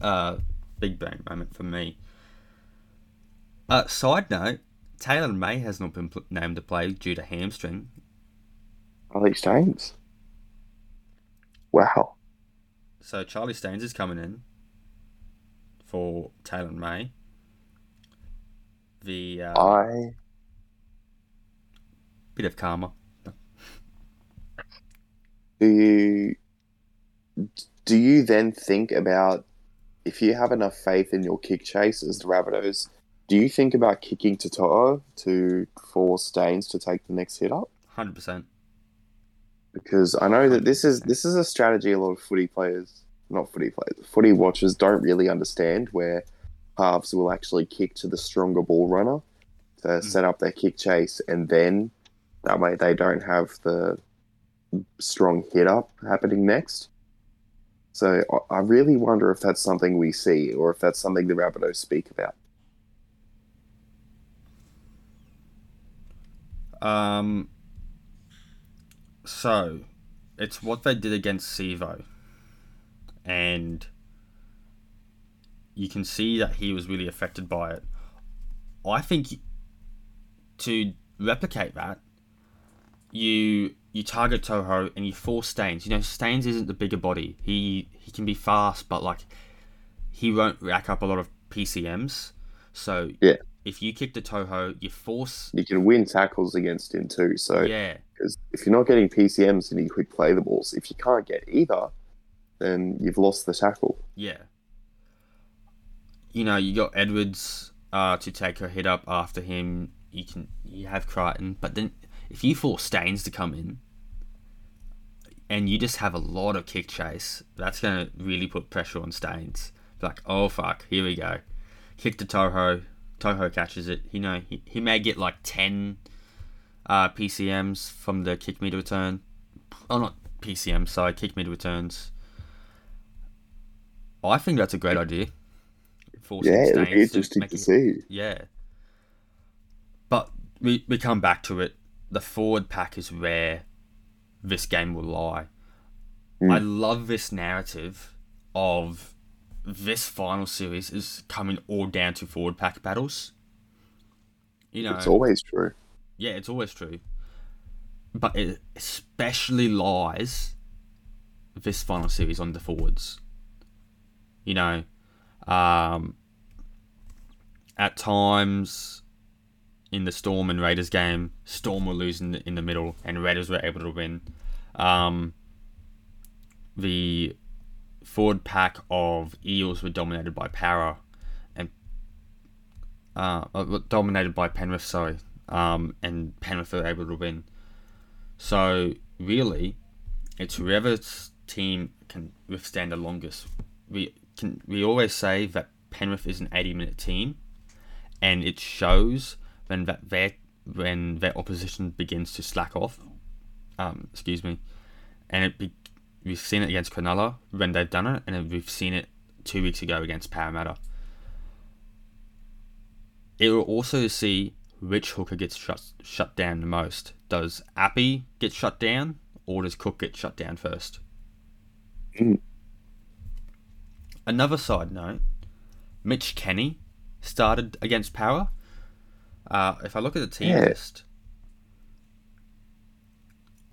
Uh, big bang moment for me. Uh, side note: Taylor May has not been pl- named to play due to hamstring. Alex James. Wow. So Charlie Staines is coming in for Taylor May. The uh, I bit of karma. do you do you then think about if you have enough faith in your kick chase as the Rabbitohs, do you think about kicking to To'o to force Staines to take the next hit up? Hundred percent. Because I know that this is this is a strategy a lot of footy players, not footy players, footy watchers don't really understand where halves will actually kick to the stronger ball runner to Mm. set up their kick chase and then that way they don't have the strong hit up happening next. So I- really wonder if that's something we see or if that's something the Rabbitohs speak about. Um. So, it's what they did against Sivo, and you can see that he was really affected by it. I think to replicate that, you you target To'o and you force Staines. You know, Staines isn't the bigger body. He he can be fast, but like he won't rack up a lot of PCMs. So Yeah. if you kick the To'o, you force You can win tackles against him too. So yeah because if you're not getting PCMs and you quick play the balls, if you can't get either, then you've lost the tackle. Yeah. You know, you got Edwards uh, to take her hit up after him. You can you have Crichton, but then if you force Staines to come in, and you just have a lot of kick chase, that's gonna really put pressure on Staines. Like, oh fuck, here we go. Kick to To'o. To'o catches it. You know, he, he may get like ten uh, PCMs from the kick me to return. Oh, not PCM, sorry, kick me to returns. I think that's a great idea. Forcing Yeah, it'll be interesting make to see. Yeah. But we, we come back to it. The forward pack is where this game will lie. Mm. I love this narrative of this final series is coming all down to forward pack battles. You know, It's always true. yeah, it's always true. But it especially lies this final series on the forwards. You know, um, at times in the Storm and Raiders game, Storm were losing in the middle and Raiders were able to win. Um, the forward pack of Eels were dominated by Para and uh, uh, dominated by Penrith, sorry, um, and Penrith were able to win. So really, it's whoever's team can withstand the longest. We can we always say that Penrith is an eighty-minute team, and it shows when that their when their opposition begins to slack off. Um, excuse me, and it be, we've seen it against Cronulla when they've done it, and we've seen it two weeks ago against Parramatta. It will also see which hooker gets shut shut down the most. Does Api get shut down, or does Cook get shut down first? Mm. Another side note: Mitch Kenny started against Parra. Uh, if I look at the team Yeah. list,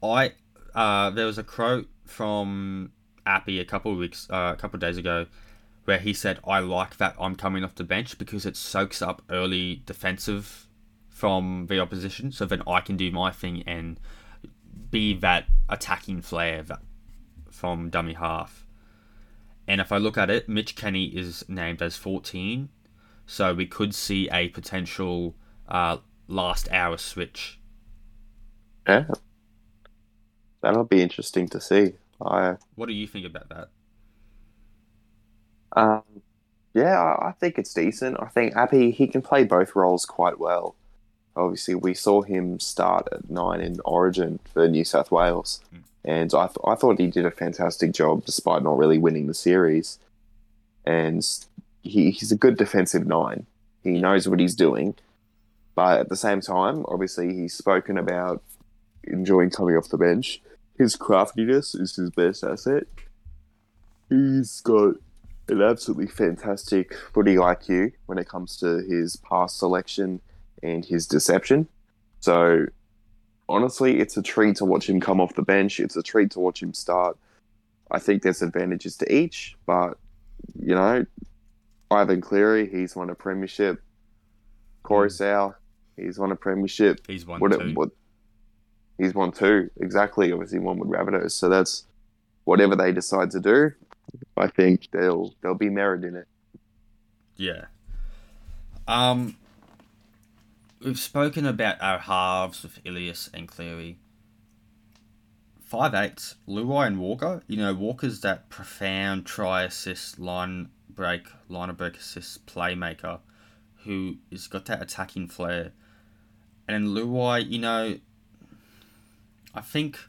I uh, there was a quote from Api a couple of weeks, uh, a couple of days ago, where he said, "I like that I'm coming off the bench because it soaks up early defensive from the opposition, so then I can do my thing and be that attacking flair that, from dummy half." And if I look at it, Mitch Kenny is named as 14, so we could see a potential uh, last hour switch. Yeah. That'll be interesting to see. I What do you think about that? um yeah, I I think it's decent. I think Api he can play both roles quite well. Obviously, we saw him start at nine in Origin for New South Wales, Mm. And I, th- I thought he did a fantastic job despite not really winning the series. And he, he's a good defensive nine. He knows what he's doing, but at the same time, obviously, he's spoken about enjoying coming off the bench. His craftiness is his best asset. He's got an absolutely fantastic footy IQ when it comes to his pass selection and his deception. So honestly, it's a treat to watch him come off the bench. It's a treat to watch him start. I think there's advantages to each, but you know, Ivan Cleary, he's won a premiership. Corey mm. Sow, he's won a premiership. He's won what, two. What, he's won two, exactly. Obviously, one with Rabbitohs. So that's whatever they decide to do. I think they'll they'll be merit in it. Yeah. Um, we've spoken about our halves with Ilias and Cleary. Five eights, Luai and Walker. You know, Walker's that profound try assist, line break, line of break assist playmaker who has got that attacking flair. And then Luai, you know, I think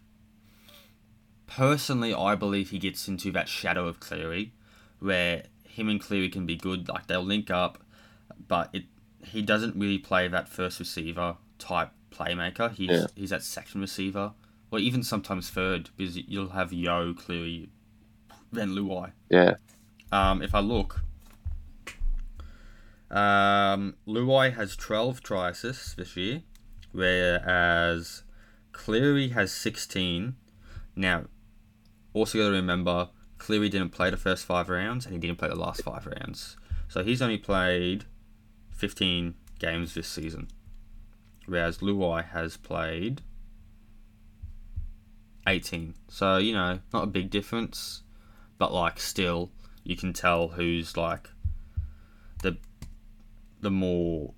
personally, I believe he gets into that shadow of Cleary, where him and Cleary can be good. Like they'll link up, but it he doesn't really play that first receiver type playmaker. He's yeah. he's that second receiver, or even sometimes third, because you'll have Yeo, Cleary, then Luai. Yeah. Um, if I look, um, Luai has 12 try assists this year, whereas Cleary has 16. Now, also got to remember, Cleary didn't play the first five rounds and he didn't play the last five rounds. So he's only played 15 games this season. Whereas Luai has played 18. So, you know, not a big difference. But, like, still, you can tell who's, like, the the more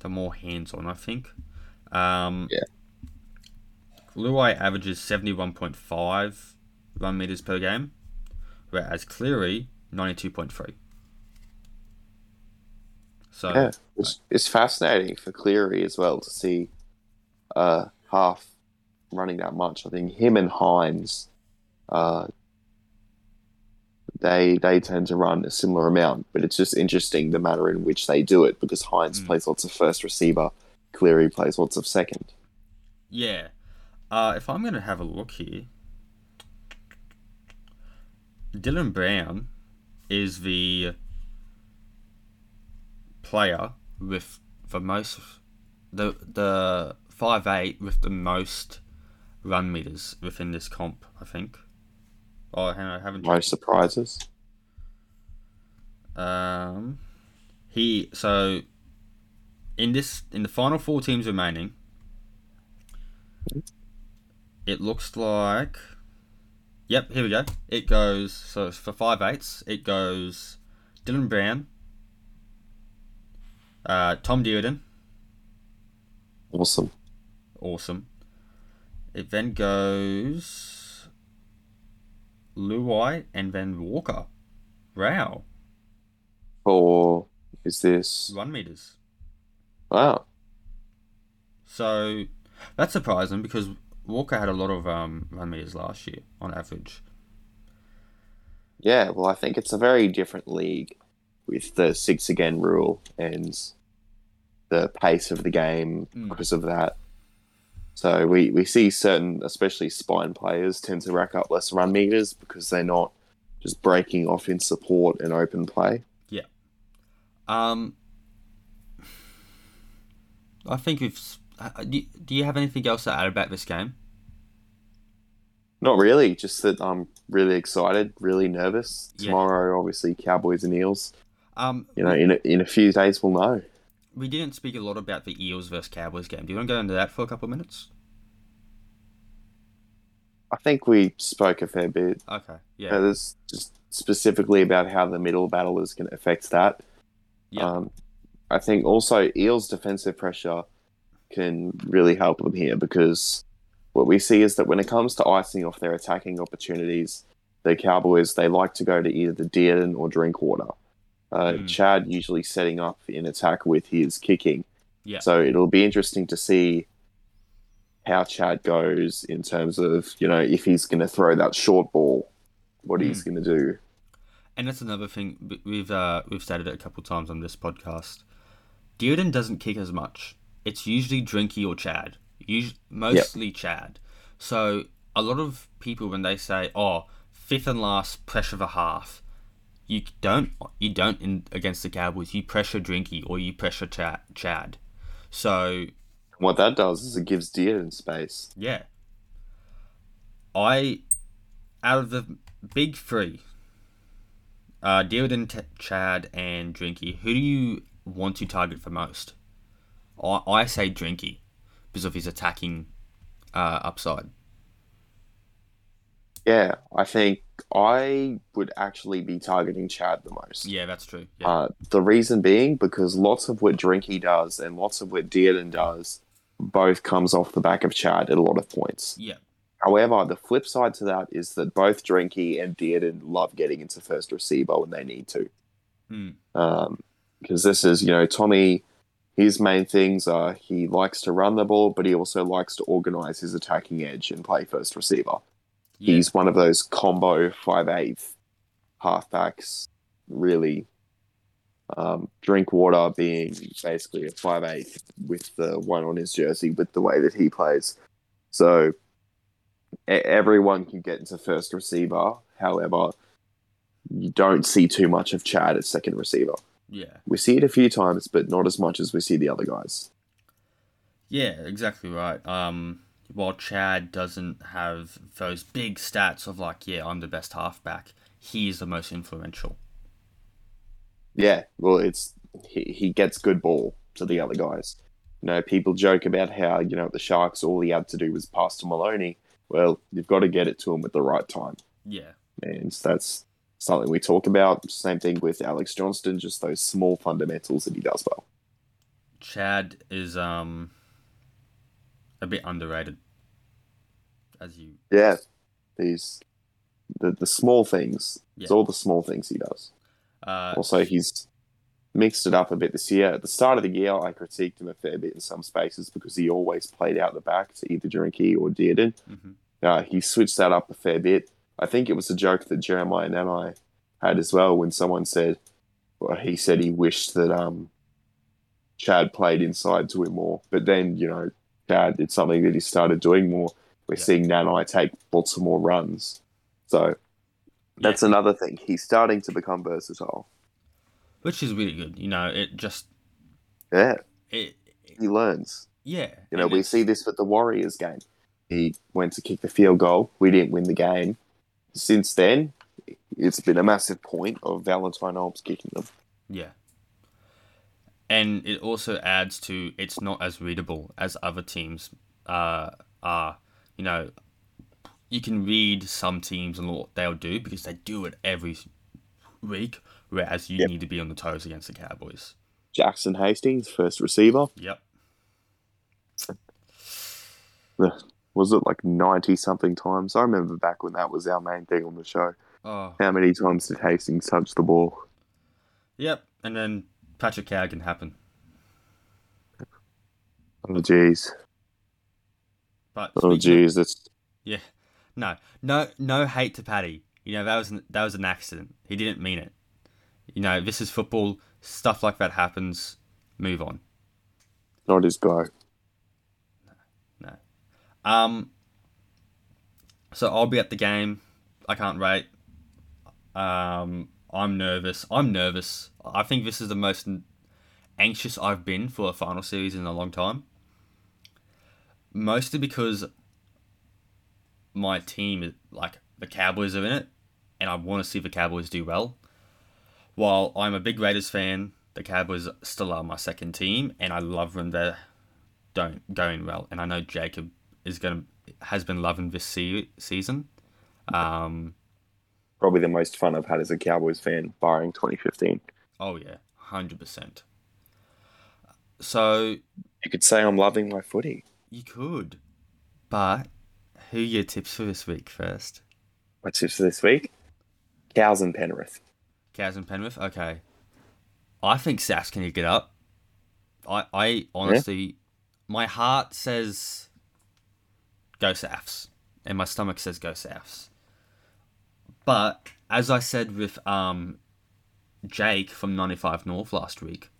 the more hands on, I think. Um, yeah. Luai averages 71.5 run meters per game, whereas Cleary, 92.3. So yeah, it's, it's fascinating for Cleary as well to see uh, half running that much. I think him and Hynes, uh, they they tend to run a similar amount, but it's just interesting the manner in which they do it because Hynes mm. plays lots of first receiver, Cleary plays lots of second. Yeah, uh, if I'm going to have a look here, Dylan Brown is the player with the most the the five eight with the most run meters within this comp. I think. Oh, I haven't. Most surprises. Um, he so in this in the final four teams remaining, it looks like. Yep, here we go. It goes so for five eights. It goes Dylan Brown, uh, Tom Dearden. Awesome. Awesome. It then goes Luai and then Walker. Wow. Or is this run meters? Wow. So that's surprising because Walker had a lot of um, run meters last year on average. Yeah, well, I think it's a very different league with the six again rule and the pace of the game mm. because of that. So we, we see certain, especially spine players, tend to rack up less run meters because they're not just breaking off in support and open play. Yeah. Um, I think we've. Uh, do you have anything else to add about this game? Not really. Just that I'm really excited, really nervous. Tomorrow, yeah. obviously, Cowboys and Eels. Um, you know, in a, in a few days, we'll know. We didn't speak a lot about the Eels versus Cowboys game. Do you want to go into that for a couple of minutes? I think we spoke a fair bit. Okay, yeah. Uh, just specifically about how the middle battle is going to affect that. Yeah. Um, I think also Eels' defensive pressure can really help them here because what we see is that when it comes to icing off their attacking opportunities, the Cowboys they like to go to either the Dearden or Drinkwater. Uh, mm. Chad usually setting up in attack with his kicking. Yeah. So it'll be interesting to see how Chad goes in terms of you know if he's going to throw that short ball, what mm. he's going to do. And that's another thing we've uh, we've stated it a couple times on this podcast. Dearden doesn't kick as much. It's usually Drinky or Chad. Usually, mostly yep. Chad. So a lot of people when they say, "Oh, fifth and last pressure of a half," you don't you don't in, against the Cowboys. You pressure Drinky or you pressure Chad. Chad. So what that does is it gives Dearden space. Yeah. I out of the big three, uh, Dearden, T- Chad, and Drinky, who do you want to target for most? I, I say Drinky because of his attacking uh, upside. Yeah, I think I would actually be targeting Chad the most. Yeah, that's true. Yeah. Uh, the reason being because lots of what Drinky does and lots of what Dearden does both comes off the back of Chad at a lot of points. Yeah. However, the flip side to that is that both Drinky and Dearden love getting into first receiver when they need to. Mm. Um, because this is, you know, Tommy, his main things are he likes to run the ball, but he also likes to organize his attacking edge and play first receiver. Yeah. He's one of those combo five eighth halfbacks, really. Um, Drinkwater being basically a five eighth with the one on his jersey with the way that he plays. So everyone can get into first receiver. However, you don't see too much of Chad as second receiver. yeah. We see it a few times, but not as much as we see the other guys. Yeah, exactly right. Um, while Chad doesn't have those big stats of like, yeah, I'm the best halfback, he is the most influential. Yeah, well, it's he, he gets good ball to the other guys. You know, people joke about how you know the Sharks all he had to do was pass to Maloney. Well, you've got to get it to him at the right time, Yeah. and that's something we talk about. Same thing with Alex Johnston, just those small fundamentals that he does well. Chad is um a bit underrated. As you Yeah, these the the small things. It's all the small things he does. uh Also, he's mixed it up a bit this year. At the start of the year, I critiqued him a fair bit in some spaces because he always played out the back to either Drinky or Dearden. mhm. Uh, he switched that up a fair bit. I think it was a joke that Jeremiah and I had as well when someone said, well, he said he wished that um, Chad played inside to him more. But then, you know, Chad, it's something that he started doing more. We're Yeah. seeing Nanai take lots of more runs. So that's another thing. He's starting to become versatile. which is really good. You know, it just Yeah, it, he learns. yeah. You know, we it's- see this with the Warriors game. He went to kick the field goal. We didn't win the game. Since then, it's been a massive point of Valentine Holmes kicking them. Yeah. And it also adds to it's not as readable as other teams uh, are. You know, you can read some teams and what they'll do because they do it every week, whereas you Yep. need to be on the toes against the Cowboys. Jackson Hastings, first receiver. Yep. Was it like 90 something times? I remember back when that was our main thing on the show. Oh, How many times did Hastings touch the ball? yep. And then Patrick Carrigan happen. Oh, jeez. But Oh, jeez. That's Yeah, no, no, no hate to Paddy. You know that was an, that was an accident. He didn't mean it. You know this is football. Stuff like that happens. Move on. not his go. No. Um. So I'll be at the game. I can't wait. Um. I'm nervous. I'm nervous. I think this is the most anxious I've been for a final series in a long time. Mostly because my team, like the Cowboys, are in it, and I want to see the Cowboys do well. While I'm a big Raiders fan, the Cowboys still are my second team, and I love when they're don't going well. And I know Jacob is gonna has been loving this se- season. Um, Probably the most fun I've had as a Cowboys fan, barring 2015. Oh yeah, hundred percent. So You could say I'm loving my footy. you could, but who are your tips for this week first? My tips for this week? Cows and Penrith. Cows and Penrith. Okay, I think Safs can you get up. I I honestly, my heart says go Safs, and my stomach says go Safs. But as I said with um Jake from 95 North last week,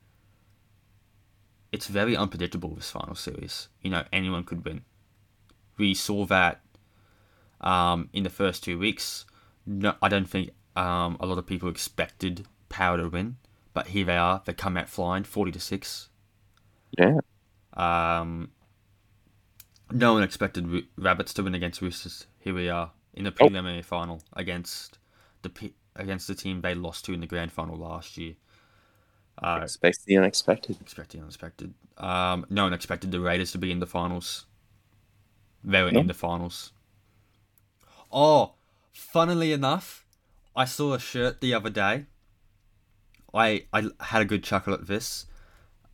it's very unpredictable this final series. You know, anyone could win. We saw that um, in the first two weeks. No, I don't think um, a lot of people expected Parra to win, but here they are. They come out flying, forty to six. Yeah. Um, no one expected Rabbits to win against Roosters. Here we are in the preliminary oh. final against the against the team they lost to in the grand final last year. Uh, expect the unexpected. Expect the unexpected. Um, no one expected the Raiders to be in the finals. They were no. in the finals. Oh, funnily enough, I saw a shirt the other day. I I had a good chuckle at this.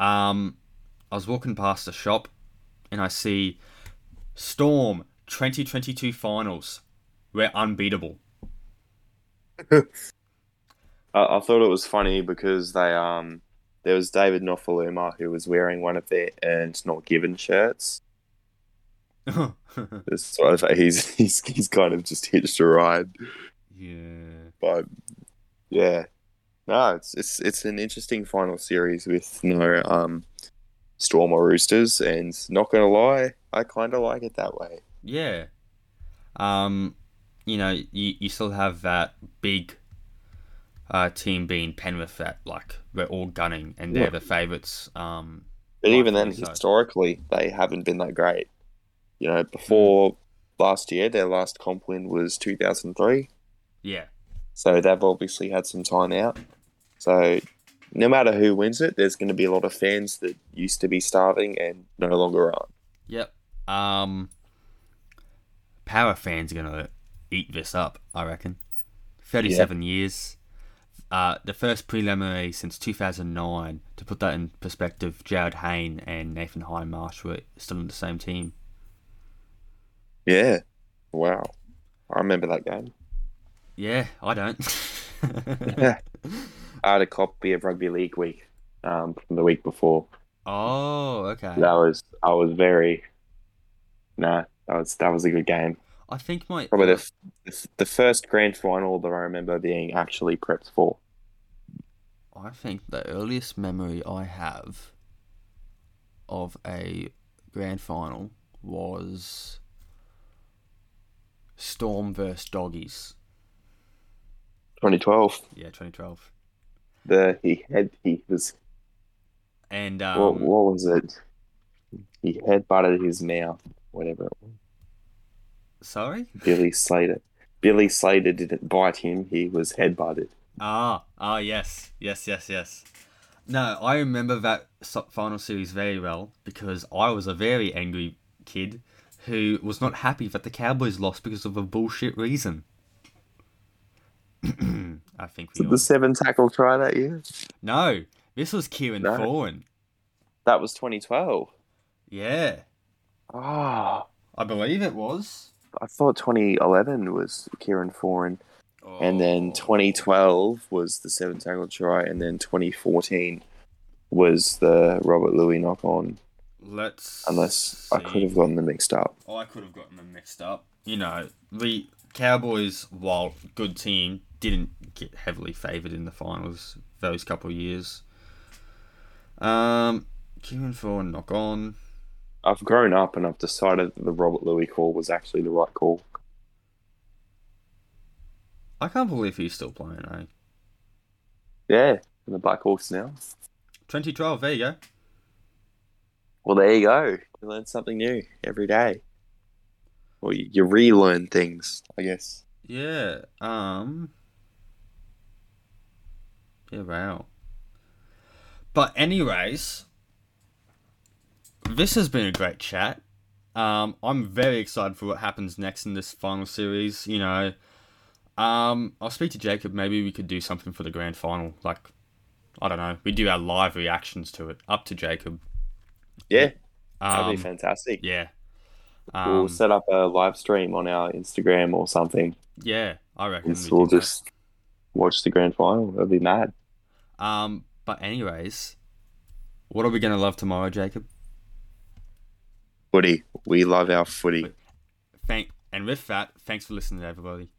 Um, I was walking past a shop, and I see Storm 2022 finals. We're unbeatable. I, I thought it was funny because they um there was David Nofoaluma who was wearing one of their earned not given shirts. of he's he's he's kind of just hitched a ride. Yeah. But yeah. No, it's it's it's an interesting final series with no um Storm or Roosters and not gonna lie, I kinda like it that way. Yeah. Um you know, you, you still have that big uh, team being Penrith that like we're all gunning and they're yeah. the favourites. Um, but even then, so. historically, they haven't been that great. You know, before mm. last year, their last comp win was 2003. Yeah. So they've obviously had some time out. So no matter who wins it, there's going to be a lot of fans that used to be starving and no longer are. Yep. Um, Parra fans are going to eat this up, I reckon. 37 yeah. years. Uh, the first preliminary since 2009. To put that in perspective, Jarryd Hayne and Nathan Hindmarsh were still in the same team. Yeah. Wow. I remember that game. Yeah, I don't. yeah. I had a copy of Rugby League Week um, from the week before. Oh, okay. That was I was very nah. That was that was a good game. I think my probably the the first grand final that I remember being actually prepped for. I think the earliest memory I have of a grand final was Storm versus Doggies. 2012. Yeah, 2012. The he had he was. And um, what, what was it? He head butted his mouth, whatever it was. Sorry? Billy Slater. Billy Slater didn't bite him, he was headbutted. Ah, ah, yes, yes, yes, yes. No, I remember that final series very well because I was a very angry kid who was not happy that the Cowboys lost because of a bullshit reason. I think we all... the seven tackle try that year. No, this was Kieran no. Foran. That was 2012. Yeah. Ah, oh. I believe it was. I thought 2011 was Kieran Foran, oh. and then 2012 was the seven tackle try, and then 2014 was the Robert Lui knock on. Let's unless see. I could have gotten them mixed up. Oh, I could have gotten them mixed up. You know, the Cowboys, while good team, didn't get heavily favoured in the finals those couple of years. Um, Kieran Foran knock on. I've grown up and I've decided that the Robert Lui call was actually the right call. I can't believe he's still playing, eh? Yeah, in the Black Hawks now. 2012, there you go. Well, there you go. You learn something new every day. Well, you, you relearn things, I guess. Yeah. Um. Yeah. Wow. But anyways, this has been a great chat. Um, I'm very excited for what happens next in this final series. You know, um, I'll speak to Jacob. Maybe we could do something for the grand final. Like, I don't know. We do our live reactions to it. Up to Jacob. Yeah, that'd be um, fantastic. Yeah. Um, we'll set up a live stream on our Instagram or something. Yeah, I reckon. we will just that. watch the grand final. That'd be mad. Um, but anyways, what are we gonna love tomorrow, Jacob? Footy. We love our footy. Thank and with that, thanks for listening, everybody.